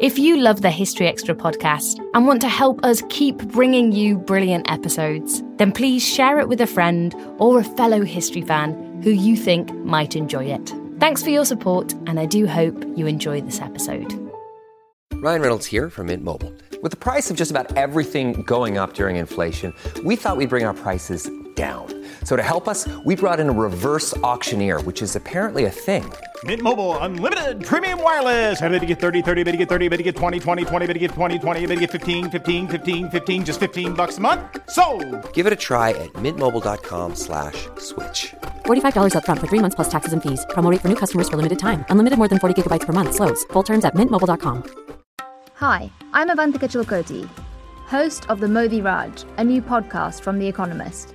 If you love the History Extra podcast and want to help us keep bringing you brilliant episodes, then please share it with a friend or a fellow history fan who you think might enjoy it. Thanks for your support, and I do hope you enjoy this episode. Ryan Reynolds here from Mint Mobile. With the price of just about everything going up during inflation, we thought we'd bring our prices down. So to help us, we brought in a reverse auctioneer, which is apparently a thing. Mint Mobile unlimited premium wireless. Ready to get 30, 30, bit to get 30, bit to get 20, 20, 20, bit to get 20, 20, bit to get 15, 15, 15, 15 just 15 bucks a month. So, Give it a try at mintmobile.com/switch. slash $45 up front for 3 months plus taxes and fees. Promo rate for new customers for limited time. Unlimited more than 40 gigabytes per month slows. Full terms at mintmobile.com. Hi, I'm Avantika Chilkoti, host of The Modi Raj, a new podcast from The Economist.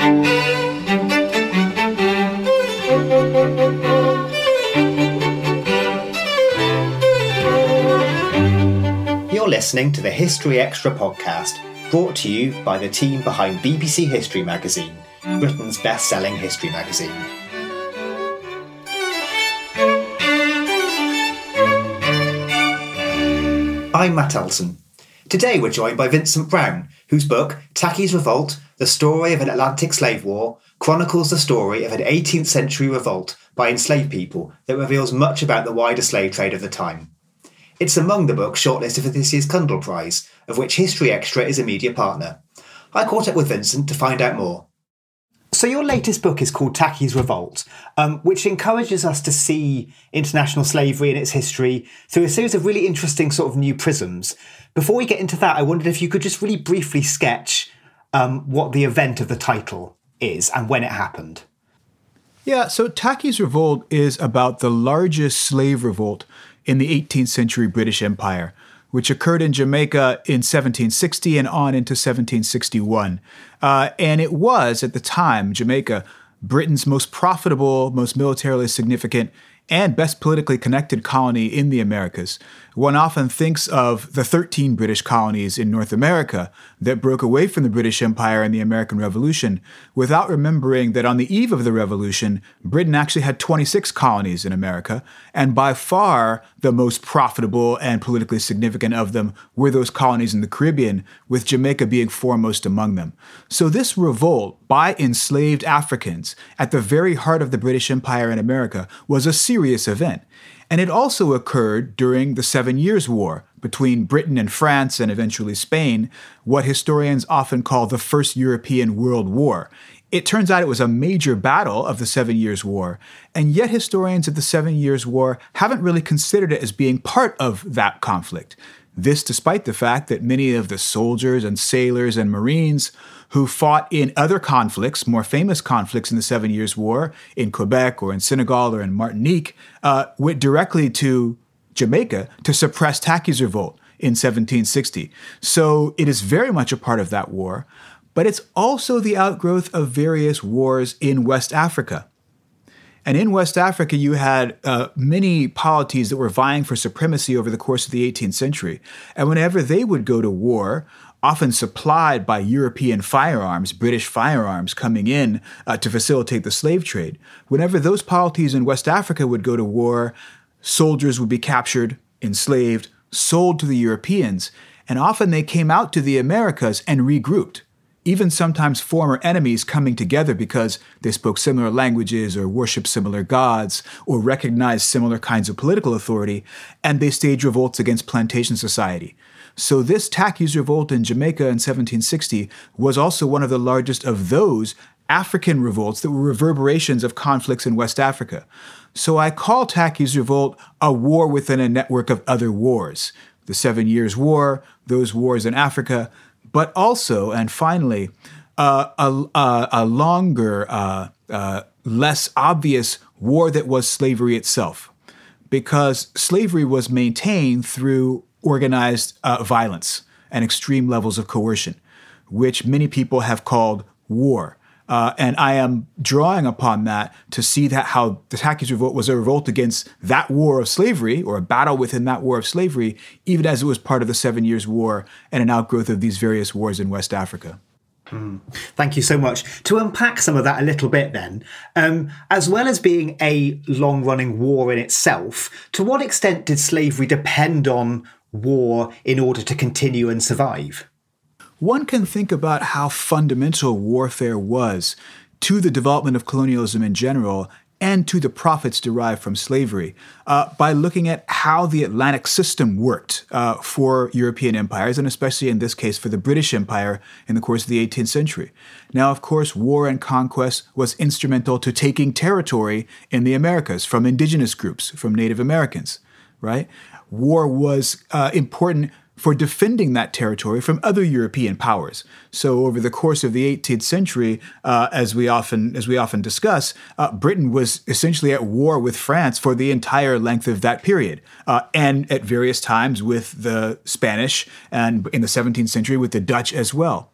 Listening to the History Extra podcast, brought to you by the team behind BBC History Magazine, Britain's best selling history magazine. I'm Matt Elton. Today we're joined by Vincent Brown, whose book, Tacky's Revolt The Story of an Atlantic Slave War, chronicles the story of an 18th century revolt by enslaved people that reveals much about the wider slave trade of the time. It's among the books shortlisted for this year's Cundill Prize, of which History Extra is a media partner. I caught up with Vincent to find out more. So, your latest book is called Tacky's Revolt, um, which encourages us to see international slavery and its history through a series of really interesting sort of new prisms. Before we get into that, I wondered if you could just really briefly sketch um, what the event of the title is and when it happened. Yeah, so Tacky's Revolt is about the largest slave revolt in the 18th century British Empire, which occurred in Jamaica in 1760 and on into 1761. Uh, and it was, at the time, Jamaica, Britain's most profitable, most militarily significant, and best politically connected colony in the Americas. One often thinks of the 13 British colonies in North America that broke away from the British Empire and the American Revolution without remembering that on the eve of the Revolution, Britain actually had 26 colonies in America, and by far the most profitable and politically significant of them were those colonies in the Caribbean, with Jamaica being foremost among them. So this revolt by enslaved Africans at the very heart of the British Empire in America was a serious event. And it also occurred during the Seven Years' War between Britain and France and eventually Spain, what historians often call the First European World War. It turns out it was a major battle of the Seven Years' War, and yet historians of the Seven Years' War haven't really considered it as being part of that conflict. This despite the fact that many of the soldiers and sailors and Marines who fought in other conflicts, more famous conflicts in the Seven Years' War, in Quebec or in Senegal or in Martinique, uh, went directly to Jamaica to suppress Tacky's revolt in 1760. So it is very much a part of that war, but it's also the outgrowth of various wars in West Africa. And in West Africa, you had uh, many polities that were vying for supremacy over the course of the 18th century. And whenever they would go to war, often supplied by European firearms, British firearms coming in uh, to facilitate the slave trade. Whenever those polities in West Africa would go to war, soldiers would be captured, enslaved, sold to the Europeans, and often they came out to the Americas and regrouped. Even sometimes former enemies coming together because they spoke similar languages or worshiped similar gods or recognized similar kinds of political authority, and they staged revolts against plantation society. So this Tacky's revolt in Jamaica in 1760 was also one of the largest of those African revolts that were reverberations of conflicts in West Africa. So I call Tacky's revolt a war within a network of other wars. The Seven Years' War, those wars in Africa, but also, and finally, uh, a, a, a, longer, uh, uh, less obvious war that was slavery itself. Because slavery was maintained through organized uh, violence and extreme levels of coercion. which many people have called war. Uh, and I am drawing upon that to see that how the Tacky's revolt was a revolt against that war of slavery or a battle within that war of slavery, even as it was part of the Seven Years' War and an outgrowth of these various wars in West Africa. Mm. Thank you so much. To unpack some of that a little bit, then, um, as well as being a long running war in itself, to what extent did slavery depend on war in order to continue and survive? One can think about how fundamental warfare was to the development of colonialism in general and to the profits derived from slavery uh, by looking at how the Atlantic system worked uh, for European empires, and especially in this case for the British Empire in the course of the 18th century. Now, of course, war and conquest was instrumental to taking territory in the Americas from indigenous groups, from Native Americans, right? War was uh, important for defending that territory from other European powers. So, over the course of the 18th century, uh, as we often as we often discuss, uh, Britain was essentially at war with France for the entire length of that period, uh, and at various times with the Spanish, and in the 17th century with the Dutch as well.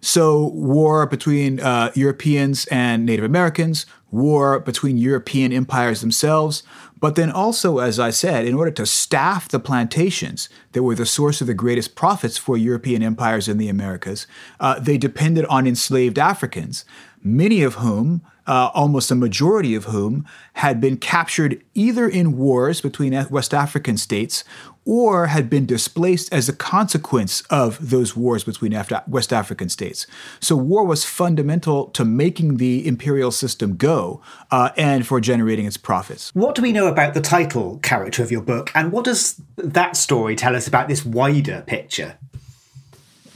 So, war between uh, Europeans and Native Americans, war between European empires themselves, but then also, as I said, in order to staff the plantations that were the source of the greatest profits for European empires in the Americas, uh, they depended on enslaved Africans, many of whom uh, almost a majority of whom had been captured either in wars between West African states or had been displaced as a consequence of those wars between West African states. So, war was fundamental to making the imperial system go uh, and for generating its profits. What do we know about the title character of your book, and what does that story tell us about this wider picture?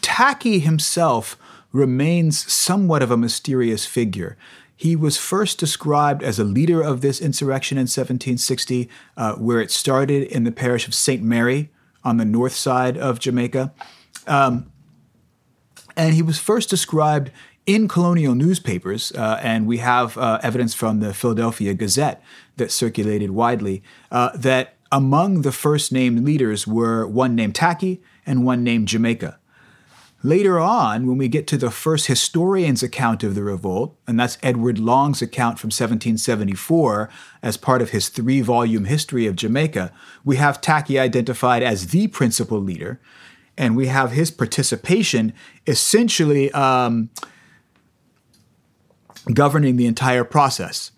Tacky himself remains somewhat of a mysterious figure. He was first described as a leader of this insurrection in 1760, uh, where it started in the parish of St. Mary on the north side of Jamaica. Um, and he was first described in colonial newspapers, uh, and we have uh, evidence from the Philadelphia Gazette that circulated widely uh, that among the first named leaders were one named Tacky and one named Jamaica. Later on, when we get to the first historian's account of the revolt, and that's Edward Long's account from 1774 as part of his three volume history of Jamaica, we have Tacky identified as the principal leader, and we have his participation essentially um, governing the entire process.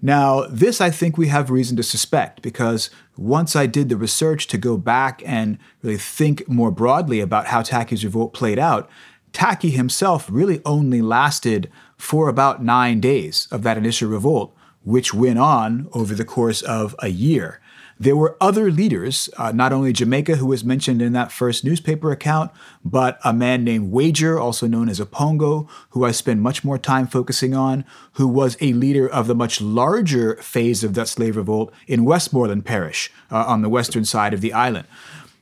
Now, this I think we have reason to suspect because once I did the research to go back and really think more broadly about how Tacky's revolt played out, Tacky himself really only lasted for about nine days of that initial revolt, which went on over the course of a year. There were other leaders, uh, not only Jamaica, who was mentioned in that first newspaper account, but a man named Wager, also known as Apongo, who I spend much more time focusing on, who was a leader of the much larger phase of that slave revolt in Westmoreland Parish uh, on the western side of the island.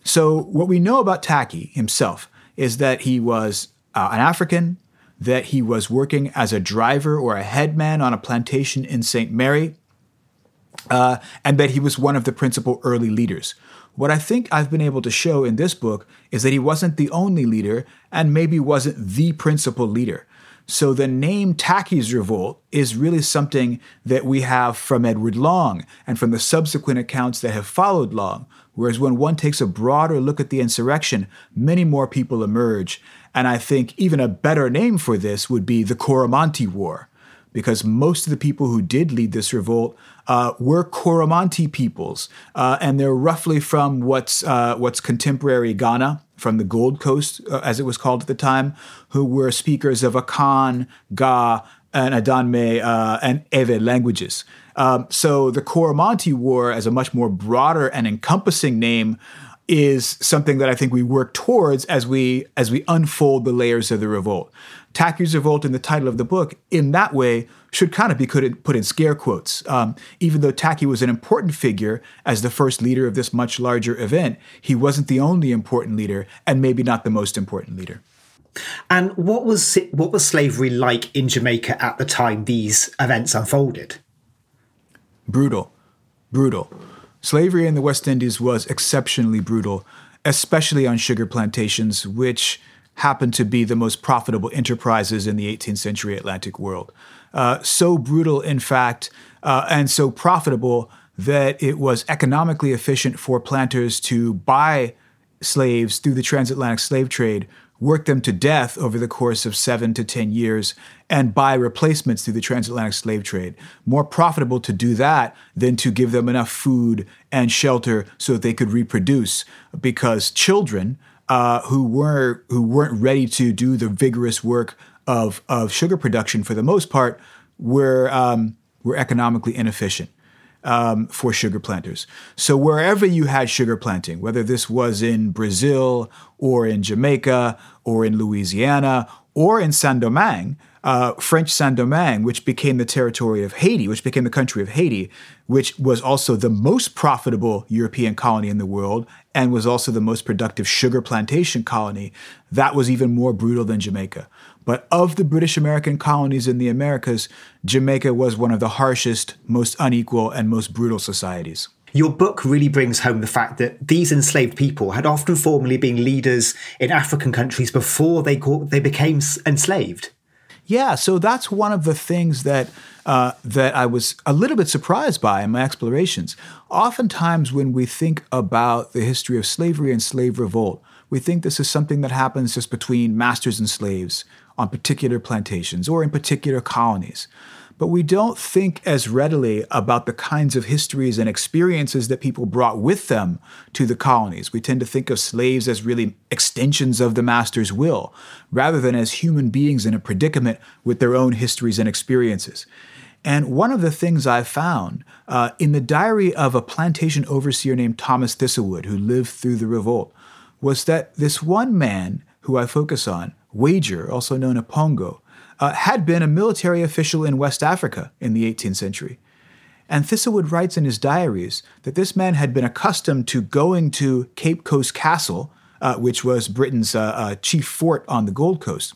So, what we know about Tacky himself is that he was uh, an African, that he was working as a driver or a headman on a plantation in St. Mary uh, and that he was one of the principal early leaders. What I think I've been able to show in this book is that he wasn't the only leader and maybe wasn't the principal leader. So the name Tacky's Revolt is really something that we have from Edward Long and from the subsequent accounts that have followed Long. Whereas when one takes a broader look at the insurrection, many more people emerge. And I think even a better name for this would be the Coromantee War, because most of the people who did lead this revolt uh, were Coromantee peoples, uh, and they're roughly from what's uh, what's contemporary Ghana, from the Gold Coast, uh, as it was called at the time, who were speakers of Akan, Ga, and Adangme uh, and Ewe languages. Um, so the Coromantee War, as a much more broader and encompassing name, is something that I think we work towards as we as we unfold the layers of the revolt. Tacky's revolt in the title of the book, in that way, should kind of be put in scare quotes. Um, even though Tacky was an important figure as the first leader of this much larger event, he wasn't the only important leader, and maybe not the most important leader. And what was what was slavery like in Jamaica at the time these events unfolded? Brutal, brutal. Slavery in the West Indies was exceptionally brutal, especially on sugar plantations, which happened to be the most profitable enterprises in the 18th century Atlantic world. Uh, so brutal, in fact, uh, and so profitable that it was economically efficient for planters to buy slaves through the transatlantic slave trade, work them to death over the course of seven to 10 years, and buy replacements through the transatlantic slave trade. More profitable to do that than to give them enough food and shelter so that they could reproduce, because children uh, who were who weren't ready to do the vigorous work of of sugar production for the most part were um, were economically inefficient. Um, for sugar planters. So wherever you had sugar planting, whether this was in Brazil or in Jamaica or in Louisiana or in Saint Domingue, uh, French Saint Domingue, which became the territory of Haiti, which became the country of Haiti, which was also the most profitable European colony in the world and was also the most productive sugar plantation colony, that was even more brutal than Jamaica. But of the British American colonies in the Americas, Jamaica was one of the harshest, most unequal, and most brutal societies. Your book really brings home the fact that these enslaved people had often formerly been leaders in African countries before they, they became enslaved. Yeah, so that's one of the things that uh, that I was a little bit surprised by in my explorations. Oftentimes, when we think about the history of slavery and slave revolt, we think this is something that happens just between masters and slaves on particular plantations or in particular colonies. But we don't think as readily about the kinds of histories and experiences that people brought with them to the colonies. We tend to think of slaves as really extensions of the master's will, rather than as human beings in a predicament with their own histories and experiences. And one of the things I found uh, in the diary of a plantation overseer named Thomas Thistlewood, who lived through the revolt, was that this one man who I focus on Wager, also known as Pongo, uh, had been a military official in West Africa in the 18th century. And Thistlewood writes in his diaries that this man had been accustomed to going to Cape Coast Castle, uh, which was Britain's uh, uh chief fort on the Gold Coast,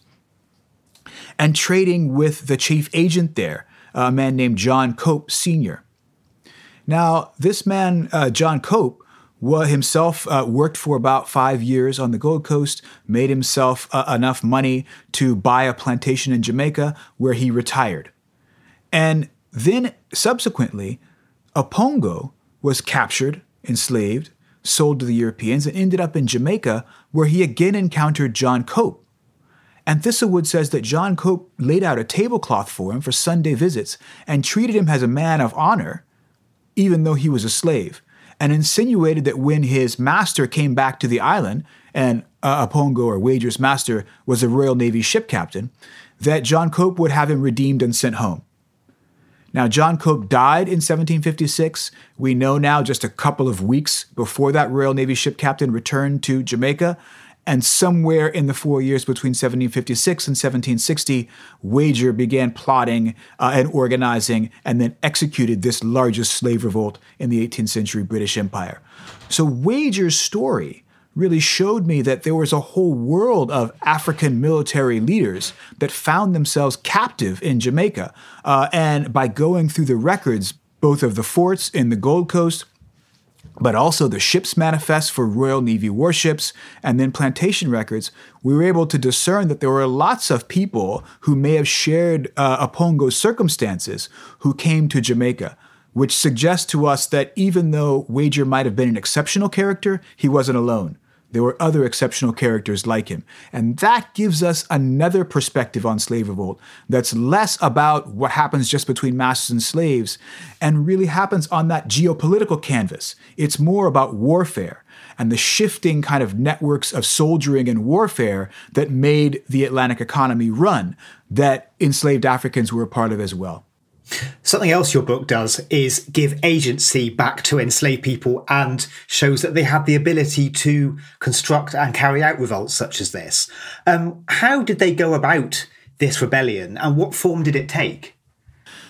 and trading with the chief agent there, a man named John Cope Sr. Now, this man, uh, John Cope, himself uh, worked for about five years on the Gold Coast, made himself uh, enough money to buy a plantation in Jamaica where he retired. And then subsequently, Apongo was captured, enslaved, sold to the Europeans, and ended up in Jamaica where he again encountered John Cope. And Thistlewood says that John Cope laid out a tablecloth for him for Sunday visits and treated him as a man of honor, even though he was a slave and insinuated that when his master came back to the island, and uh, Apongo or Wager's master was a Royal Navy ship captain, that John Cope would have him redeemed and sent home. Now, John Cope died in 1756. We know now just a couple of weeks before that Royal Navy ship captain returned to Jamaica and somewhere in the four years between 1756 and 1760, Wager began plotting uh, and organizing and then executed this largest slave revolt in the 18th century British Empire. So Wager's story really showed me that there was a whole world of African military leaders that found themselves captive in Jamaica. Uh, and by going through the records, both of the forts in the Gold Coast but also the ship's manifest for Royal Navy warships, and then plantation records, we were able to discern that there were lots of people who may have shared uh, Apongo's circumstances who came to Jamaica, which suggests to us that even though Wager might have been an exceptional character, he wasn't alone. There were other exceptional characters like him. And that gives us another perspective on slave revolt that's less about what happens just between masters and slaves and really happens on that geopolitical canvas. It's more about warfare and the shifting kind of networks of soldiering and warfare that made the Atlantic economy run that enslaved Africans were a part of as well. Something else your book does is give agency back to enslaved people and shows that they have the ability to construct and carry out revolts such as this. Um, how did they go about this rebellion and what form did it take?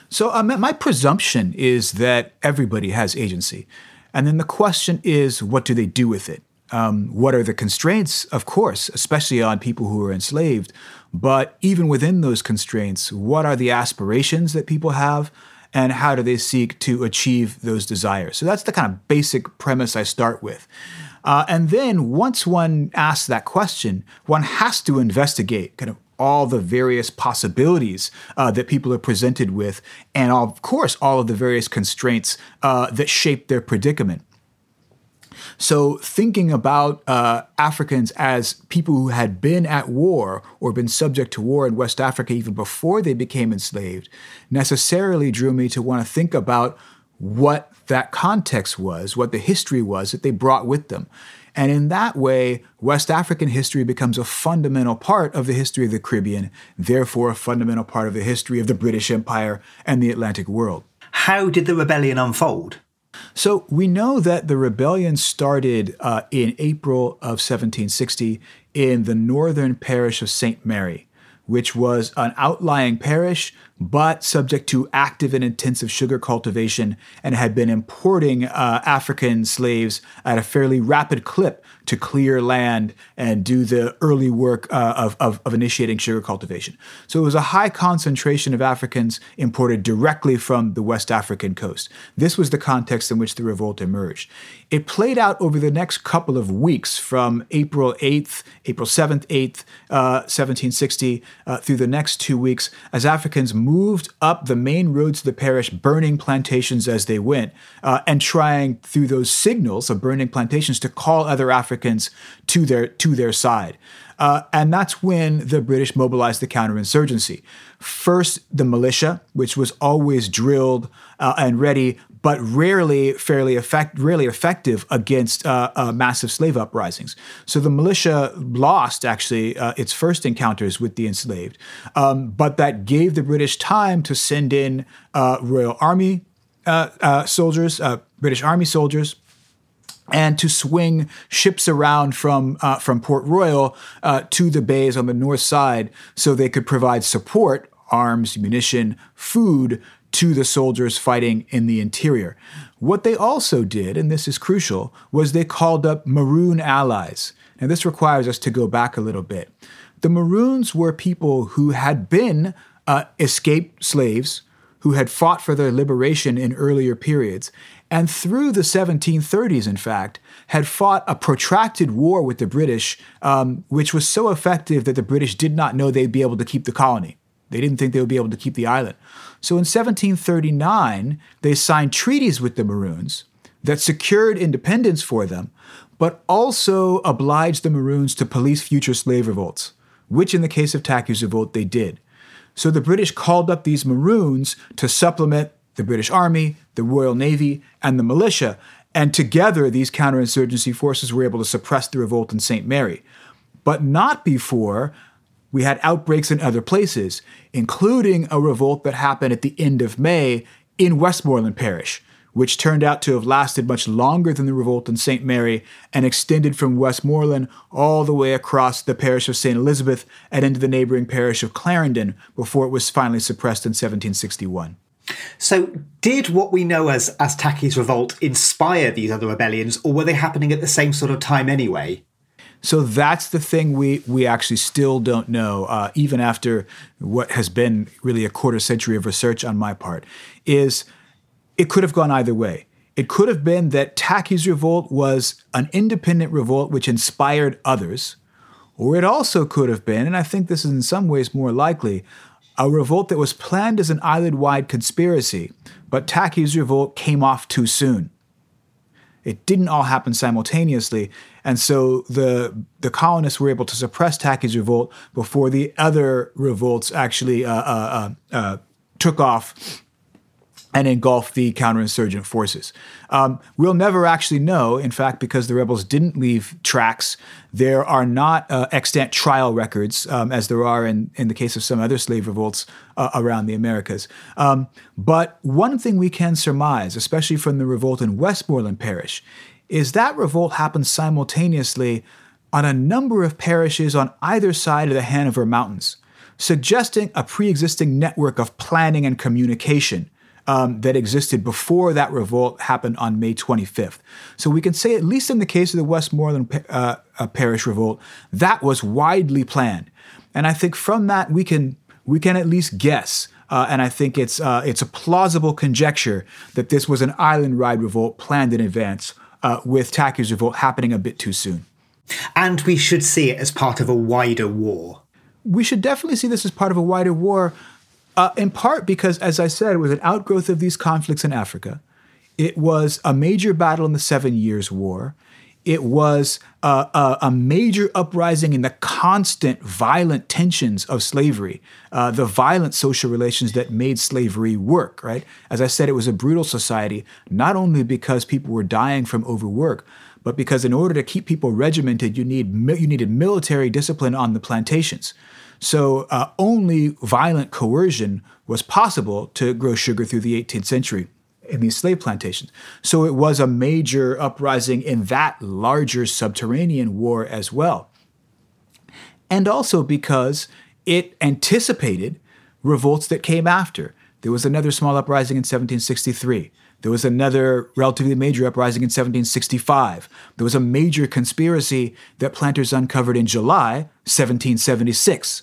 So, um, my presumption is that everybody has agency. And then the question is, what do they do with it? Um, what are the constraints? Of course, especially on people who are enslaved. But even within those constraints, what are the aspirations that people have? and how do they seek to achieve those desires. So that's the kind of basic premise I start with. Uh, and then once one asks that question, one has to investigate kind of all the various possibilities uh, that people are presented with, and of course, all of the various constraints uh, that shape their predicament. So, thinking about uh, Africans as people who had been at war or been subject to war in West Africa even before they became enslaved necessarily drew me to want to think about what that context was, what the history was that they brought with them. And in that way, West African history becomes a fundamental part of the history of the Caribbean, therefore, a fundamental part of the history of the British Empire and the Atlantic world. How did the rebellion unfold? So we know that the rebellion started uh, in April of 1760 in the northern parish of St. Mary, which was an outlying parish but subject to active and intensive sugar cultivation and had been importing uh, African slaves at a fairly rapid clip to clear land and do the early work uh, of, of, of, initiating sugar cultivation. So it was a high concentration of Africans imported directly from the West African coast. This was the context in which the revolt emerged. It played out over the next couple of weeks from April 8th, April 7th, 8th, uh, 1760, uh, through the next two weeks as Africans moved up the main roads of the parish, burning plantations as they went, uh, and trying through those signals of burning plantations to call other Africans Africans to their to their side. Uh, and that's when the British mobilized the counterinsurgency. First, the militia, which was always drilled uh, and ready, but rarely fairly effect, rarely effective against uh, uh massive slave uprisings. So the militia lost actually uh, its first encounters with the enslaved, um, but that gave the British time to send in uh, Royal Army soldiers, British Army soldiers and to swing ships around from uh, from Port Royal uh, to the bays on the north side, so they could provide support, arms, munition, food to the soldiers fighting in the interior. What they also did, and this is crucial, was they called up Maroon allies. Now, this requires us to go back a little bit. The Maroons were people who had been uh, escaped slaves who had fought for their liberation in earlier periods and through the 1730s, in fact, had fought a protracted war with the British, um, which was so effective that the British did not know they'd be able to keep the colony. They didn't think they would be able to keep the island. So in 1739, they signed treaties with the Maroons that secured independence for them, but also obliged the Maroons to police future slave revolts, which in the case of Tacky's revolt, they did. So the British called up these Maroons to supplement the British Army, the Royal Navy, and the militia. And together, these counterinsurgency forces were able to suppress the revolt in St. Mary. But not before we had outbreaks in other places, including a revolt that happened at the end of May in Westmoreland Parish, which turned out to have lasted much longer than the revolt in St. Mary and extended from Westmoreland all the way across the parish of St. Elizabeth and into the neighboring parish of Clarendon before it was finally suppressed in 1761. So, did what we know as as Tacky's revolt inspire these other rebellions, or were they happening at the same sort of time anyway? So that's the thing we we actually still don't know, uh, even after what has been really a quarter century of research on my part. Is it could have gone either way. It could have been that Tacky's revolt was an independent revolt which inspired others, or it also could have been, and I think this is in some ways more likely, a revolt that was planned as an island wide conspiracy, but Tacky's revolt came off too soon. It didn't all happen simultaneously, and so the the colonists were able to suppress Tacky's revolt before the other revolts actually uh, uh, uh, uh took off and engulf the counterinsurgent forces. Um, we'll never actually know, in fact, because the rebels didn't leave tracks. There are not uh, extant trial records, um, as there are in, in the case of some other slave revolts uh, around the Americas. Um, but one thing we can surmise, especially from the revolt in Westmoreland Parish, is that revolt happened simultaneously on a number of parishes on either side of the Hanover Mountains, suggesting a pre existing network of planning and communication um, that existed before that revolt happened on May 25th. So we can say, at least in the case of the Westmoreland uh, uh, Parish revolt, that was widely planned. And I think from that we can we can at least guess Uh, and I think it's uh, it's a plausible conjecture that this was an island ride revolt planned in advance, uh, with Tacky's revolt happening a bit too soon. And we should see it as part of a wider war. We should definitely see this as part of a wider war, uh, in part because, as I said, it was an outgrowth of these conflicts in Africa. It was a major battle in the Seven Years' War. It was uh, a, a, major uprising in the constant violent tensions of slavery, uh, the violent social relations that made slavery work, right? As I said, it was a brutal society, not only because people were dying from overwork, but because in order to keep people regimented, you, need, you needed military discipline on the plantations. So uh, only violent coercion was possible to grow sugar through the 18th century in these slave plantations. So it was a major uprising in that larger subterranean war as well. And also because it anticipated revolts that came after. There was another small uprising in 1763. There was another relatively major uprising in 1765. There was a major conspiracy that planters uncovered in July 1776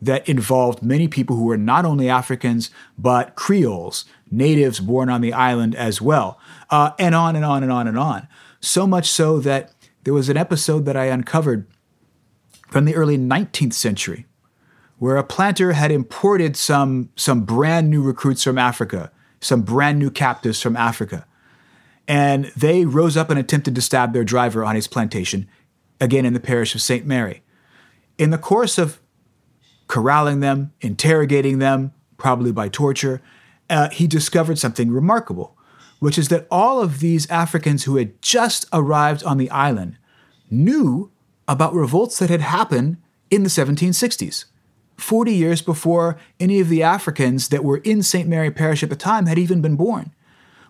that involved many people who were not only Africans, but Creoles, natives born on the island as well, uh, and on and on and on and on. So much so that there was an episode that I uncovered from the early 19th century where a planter had imported some, some brand new recruits from Africa, some brand new captives from Africa. And they rose up and attempted to stab their driver on his plantation, again in the parish of St. Mary. In the course of corralling them, interrogating them, probably by torture, uh, he discovered something remarkable, which is that all of these Africans who had just arrived on the island knew about revolts that had happened in the 1760s, 40 years before any of the Africans that were in St. Mary Parish at the time had even been born.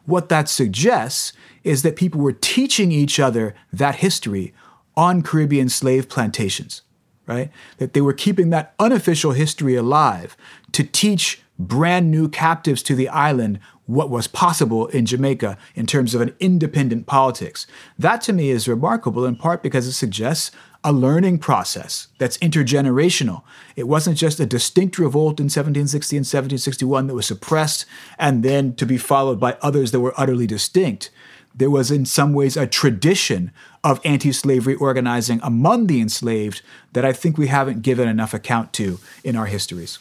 What that suggests is that people were teaching each other that history on Caribbean slave plantations right? That they were keeping that unofficial history alive to teach brand new captives to the island what was possible in Jamaica in terms of an independent politics. That to me is remarkable in part because it suggests a learning process that's intergenerational. It wasn't just a distinct revolt in 1760 and 1761 that was suppressed and then to be followed by others that were utterly distinct there was in some ways a tradition of anti slavery organizing among the enslaved that I think we haven't given enough account to in our histories.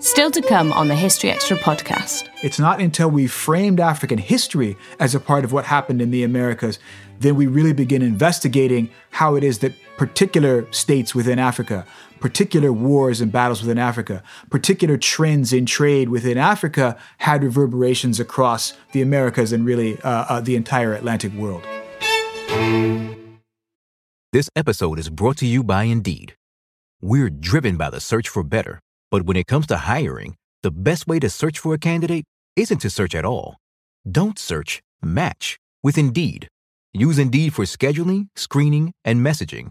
Still to come on the History Extra podcast. It's not until we framed African history as a part of what happened in the Americas then we really begin investigating how it is that particular states within Africa particular wars and battles within Africa, particular trends in trade within Africa had reverberations across the Americas and really uh, uh, the entire Atlantic world. This episode is brought to you by Indeed. We're driven by the search for better, but when it comes to hiring, the best way to search for a candidate isn't to search at all. Don't search, match with Indeed. Use Indeed for scheduling, screening, and messaging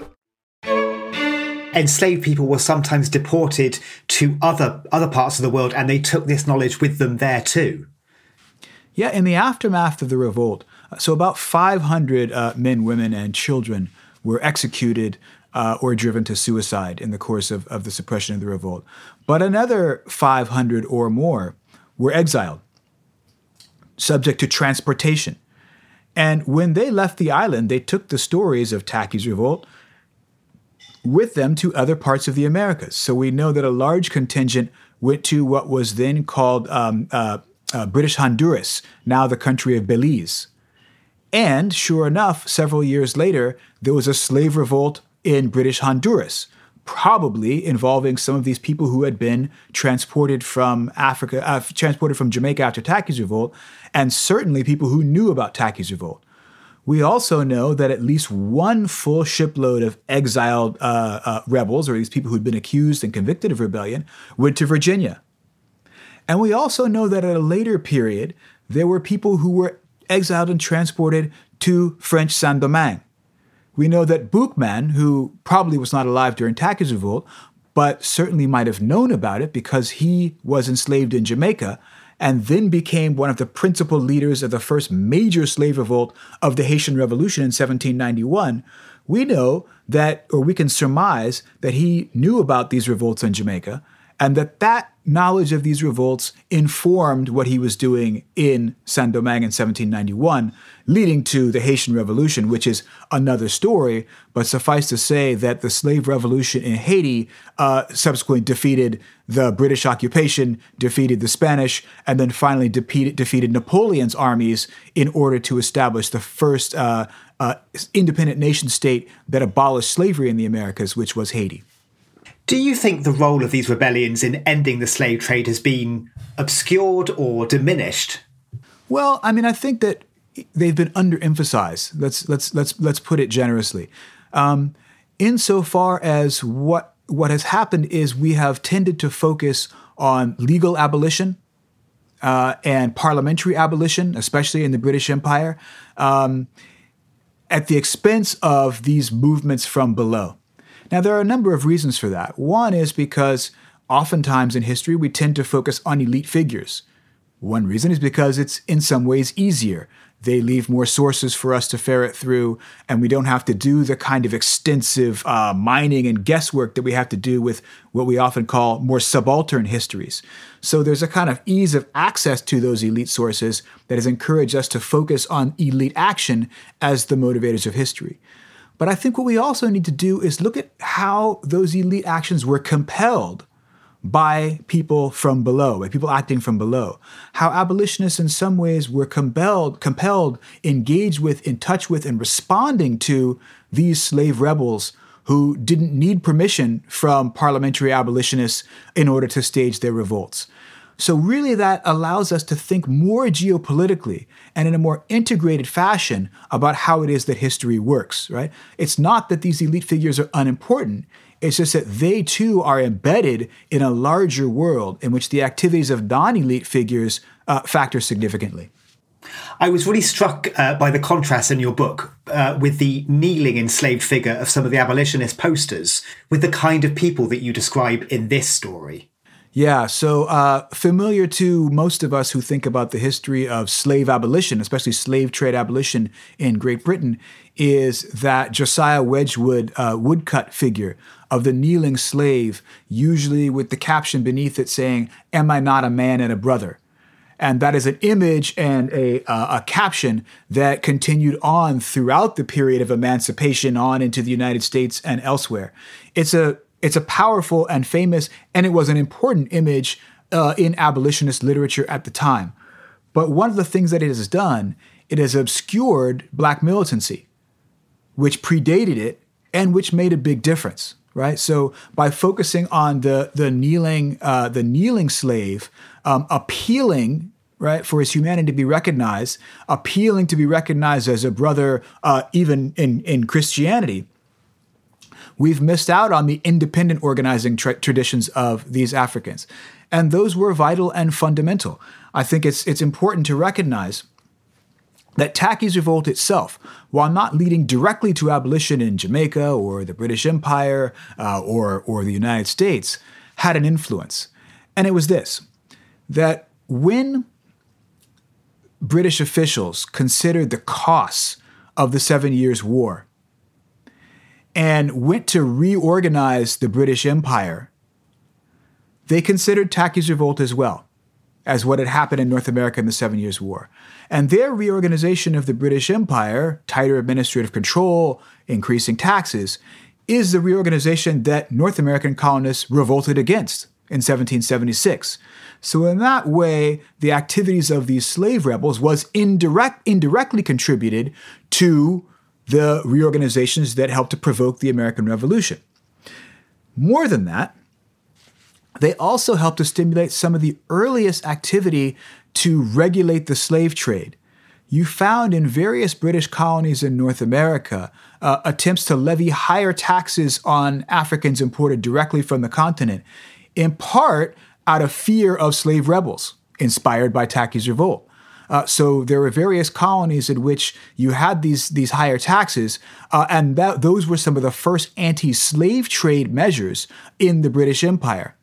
enslaved people were sometimes deported to other other parts of the world and they took this knowledge with them there too. Yeah, in the aftermath of the revolt, so about 500 uh, men, women, and children were executed uh, or driven to suicide in the course of, of the suppression of the revolt. But another 500 or more were exiled, subject to transportation. And when they left the island, they took the stories of Tacky's revolt with them to other parts of the Americas. So we know that a large contingent went to what was then called um, uh, uh, British Honduras, now the country of Belize. And sure enough, several years later, there was a slave revolt in British Honduras, probably involving some of these people who had been transported from Africa, uh, transported from Jamaica after Tacky's revolt, and certainly people who knew about Tacky's revolt. We also know that at least one full shipload of exiled uh, uh, rebels, or these people who'd been accused and convicted of rebellion, went to Virginia. And we also know that at a later period, there were people who were exiled and transported to French Saint Domingue. We know that Boukman, who probably was not alive during Tacky's revolt, but certainly might have known about it because he was enslaved in Jamaica and then became one of the principal leaders of the first major slave revolt of the Haitian Revolution in 1791, we know that, or we can surmise, that he knew about these revolts in Jamaica and that that knowledge of these revolts informed what he was doing in Saint Domingue in 1791, leading to the Haitian Revolution, which is another story. But suffice to say that the slave revolution in Haiti uh, subsequently defeated the British occupation, defeated the Spanish, and then finally defeated, defeated Napoleon's armies in order to establish the first uh, uh, independent nation state that abolished slavery in the Americas, which was Haiti. Do you think the role of these rebellions in ending the slave trade has been obscured or diminished? Well, I mean, I think that they've been underemphasized. Let's let's let's let's put it generously. Um, insofar as what what has happened is we have tended to focus on legal abolition uh, and parliamentary abolition, especially in the British Empire, um, at the expense of these movements from below. Now, there are a number of reasons for that. One is because oftentimes in history we tend to focus on elite figures. One reason is because it's in some ways easier. They leave more sources for us to ferret through, and we don't have to do the kind of extensive uh, mining and guesswork that we have to do with what we often call more subaltern histories. So there's a kind of ease of access to those elite sources that has encouraged us to focus on elite action as the motivators of history. But I think what we also need to do is look at how those elite actions were compelled by people from below, by people acting from below. How abolitionists in some ways were compelled, compelled, engaged with, in touch with, and responding to these slave rebels who didn't need permission from parliamentary abolitionists in order to stage their revolts. So, really, that allows us to think more geopolitically and in a more integrated fashion about how it is that history works, right? It's not that these elite figures are unimportant. It's just that they too are embedded in a larger world in which the activities of non elite figures uh, factor significantly. I was really struck uh, by the contrast in your book uh, with the kneeling enslaved figure of some of the abolitionist posters with the kind of people that you describe in this story. Yeah, so uh, familiar to most of us who think about the history of slave abolition, especially slave trade abolition in Great Britain, is that Josiah Wedgwood uh, woodcut figure of the kneeling slave, usually with the caption beneath it saying, Am I not a man and a brother? And that is an image and a, uh, a caption that continued on throughout the period of emancipation on into the United States and elsewhere. It's a it's a powerful and famous, and it was an important image uh, in abolitionist literature at the time. But one of the things that it has done, it has obscured black militancy, which predated it and which made a big difference. Right. So by focusing on the the kneeling uh, the kneeling slave, um, appealing right, for his humanity to be recognized, appealing to be recognized as a brother, uh, even in, in Christianity, we've missed out on the independent organizing tra- traditions of these Africans. And those were vital and fundamental. I think it's, it's important to recognize that Tacky's revolt itself, while not leading directly to abolition in Jamaica or the British Empire uh, or, or the United States, had an influence. And it was this that when British officials considered the costs of the Seven Years' War, and went to reorganize the British Empire, they considered Tacky's revolt as well as what had happened in North America in the Seven Years' War. And their reorganization of the British Empire, tighter administrative control, increasing taxes, is the reorganization that North American colonists revolted against in 1776. So in that way, the activities of these slave rebels was indirect, indirectly contributed to the reorganizations that helped to provoke the American Revolution. More than that, they also helped to stimulate some of the earliest activity to regulate the slave trade. You found in various British colonies in North America uh, attempts to levy higher taxes on Africans imported directly from the continent, in part out of fear of slave rebels, inspired by Tacky's revolt. Uh, so there were various colonies in which you had these these higher taxes, uh, and that, those were some of the first anti-slave trade measures in the British Empire.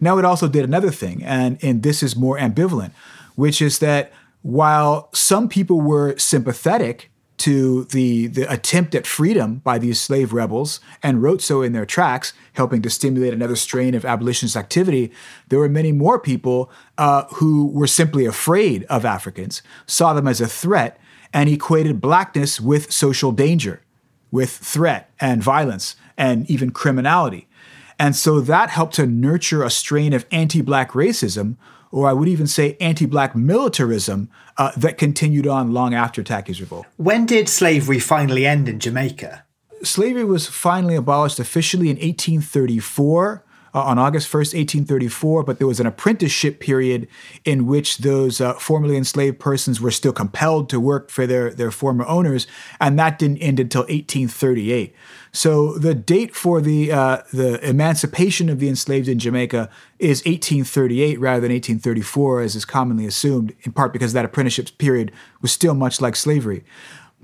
Now it also did another thing, and and this is more ambivalent, which is that while some people were sympathetic to the, the attempt at freedom by these slave rebels and wrote so in their tracts, helping to stimulate another strain of abolitionist activity, there were many more people uh, who were simply afraid of Africans, saw them as a threat, and equated blackness with social danger, with threat and violence and even criminality. And so that helped to nurture a strain of anti black racism or I would even say anti black militarism uh, that continued on long after Tacky's revolt. When did slavery finally end in Jamaica? Slavery was finally abolished officially in 1834 uh, on August 1st, 1834, but there was an apprenticeship period in which those uh, formerly enslaved persons were still compelled to work for their, their former owners, and that didn't end until 1838. So the date for the uh, the emancipation of the enslaved in Jamaica is 1838 rather than 1834, as is commonly assumed, in part because that apprenticeship period was still much like slavery.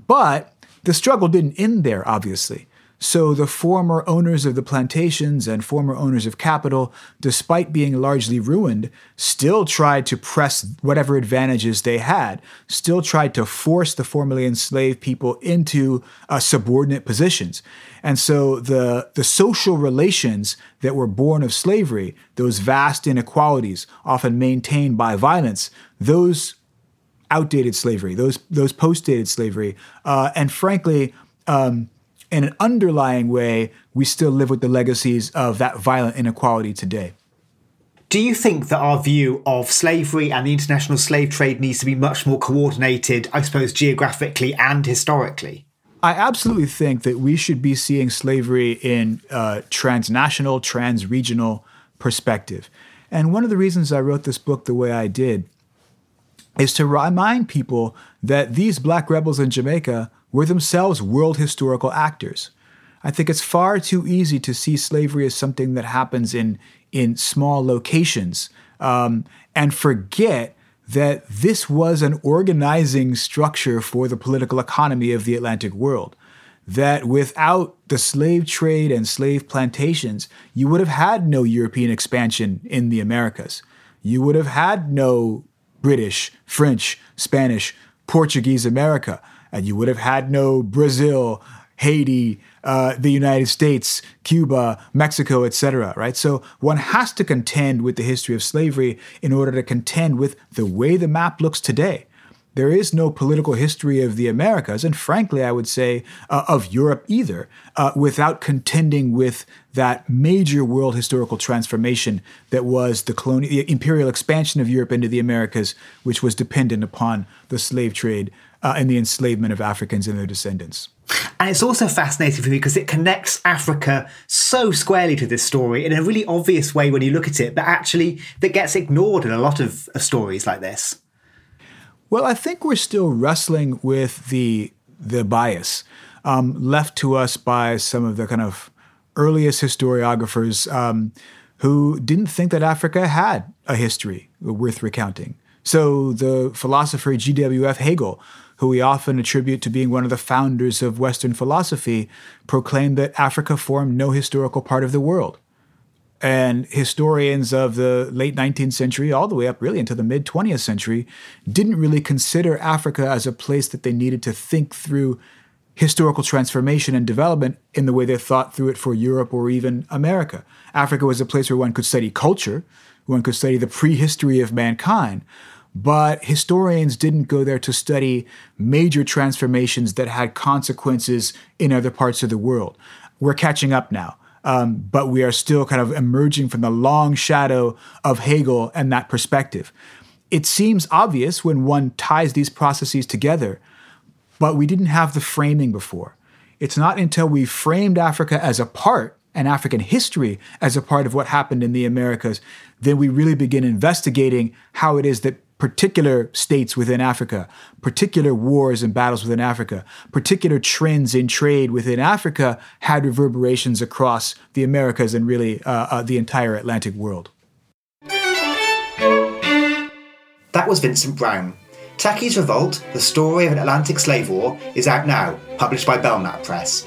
But the struggle didn't end there, obviously. So the former owners of the plantations and former owners of capital, despite being largely ruined, still tried to press whatever advantages they had, still tried to force the formerly enslaved people into uh, subordinate positions. And so the, the social relations that were born of slavery, those vast inequalities, often maintained by violence, those outdated slavery, those, those post dated slavery, uh, and frankly, um, in an underlying way, we still live with the legacies of that violent inequality today. Do you think that our view of slavery and the international slave trade needs to be much more coordinated, I suppose, geographically and historically? I absolutely think that we should be seeing slavery in a transnational, transregional perspective. And one of the reasons I wrote this book the way I did is to remind people that these black rebels in Jamaica were themselves world historical actors. I think it's far too easy to see slavery as something that happens in, in small locations um, and forget that this was an organizing structure for the political economy of the Atlantic world. That without the slave trade and slave plantations, you would have had no European expansion in the Americas. You would have had no British, French, Spanish, Portuguese America and you would have had no Brazil, Haiti, uh, the United States, Cuba, Mexico, etc. Right. So one has to contend with the history of slavery in order to contend with the way the map looks today. There is no political history of the Americas, and frankly, I would say uh, of Europe either, uh, without contending with that major world historical transformation that was the colonial, the imperial expansion of Europe into the Americas, which was dependent upon the slave trade uh, and the enslavement of Africans and their descendants. And it's also fascinating for me because it connects Africa so squarely to this story in a really obvious way when you look at it, but actually that gets ignored in a lot of, of stories like this. Well, I think we're still wrestling with the the bias um, left to us by some of the kind of earliest historiographers um, who didn't think that Africa had a history worth recounting. So the philosopher G.W.F. Hegel who we often attribute to being one of the founders of Western philosophy, proclaimed that Africa formed no historical part of the world. And historians of the late 19th century, all the way up really into the mid 20th century, didn't really consider Africa as a place that they needed to think through historical transformation and development in the way they thought through it for Europe or even America. Africa was a place where one could study culture, one could study the prehistory of mankind, but historians didn't go there to study major transformations that had consequences in other parts of the world. We're catching up now. um, but we are still kind of emerging from the long shadow of Hegel and that perspective. It seems obvious when one ties these processes together, but we didn't have the framing before. It's not until we framed Africa as a part and African history as a part of what happened in the Americas, then we really begin investigating how it is that particular states within Africa, particular wars and battles within Africa, particular trends in trade within Africa had reverberations across the Americas and really uh, uh, the entire Atlantic world. That was Vincent Brown. Tacky's Revolt, the story of an Atlantic slave war, is out now, published by Belknap Press.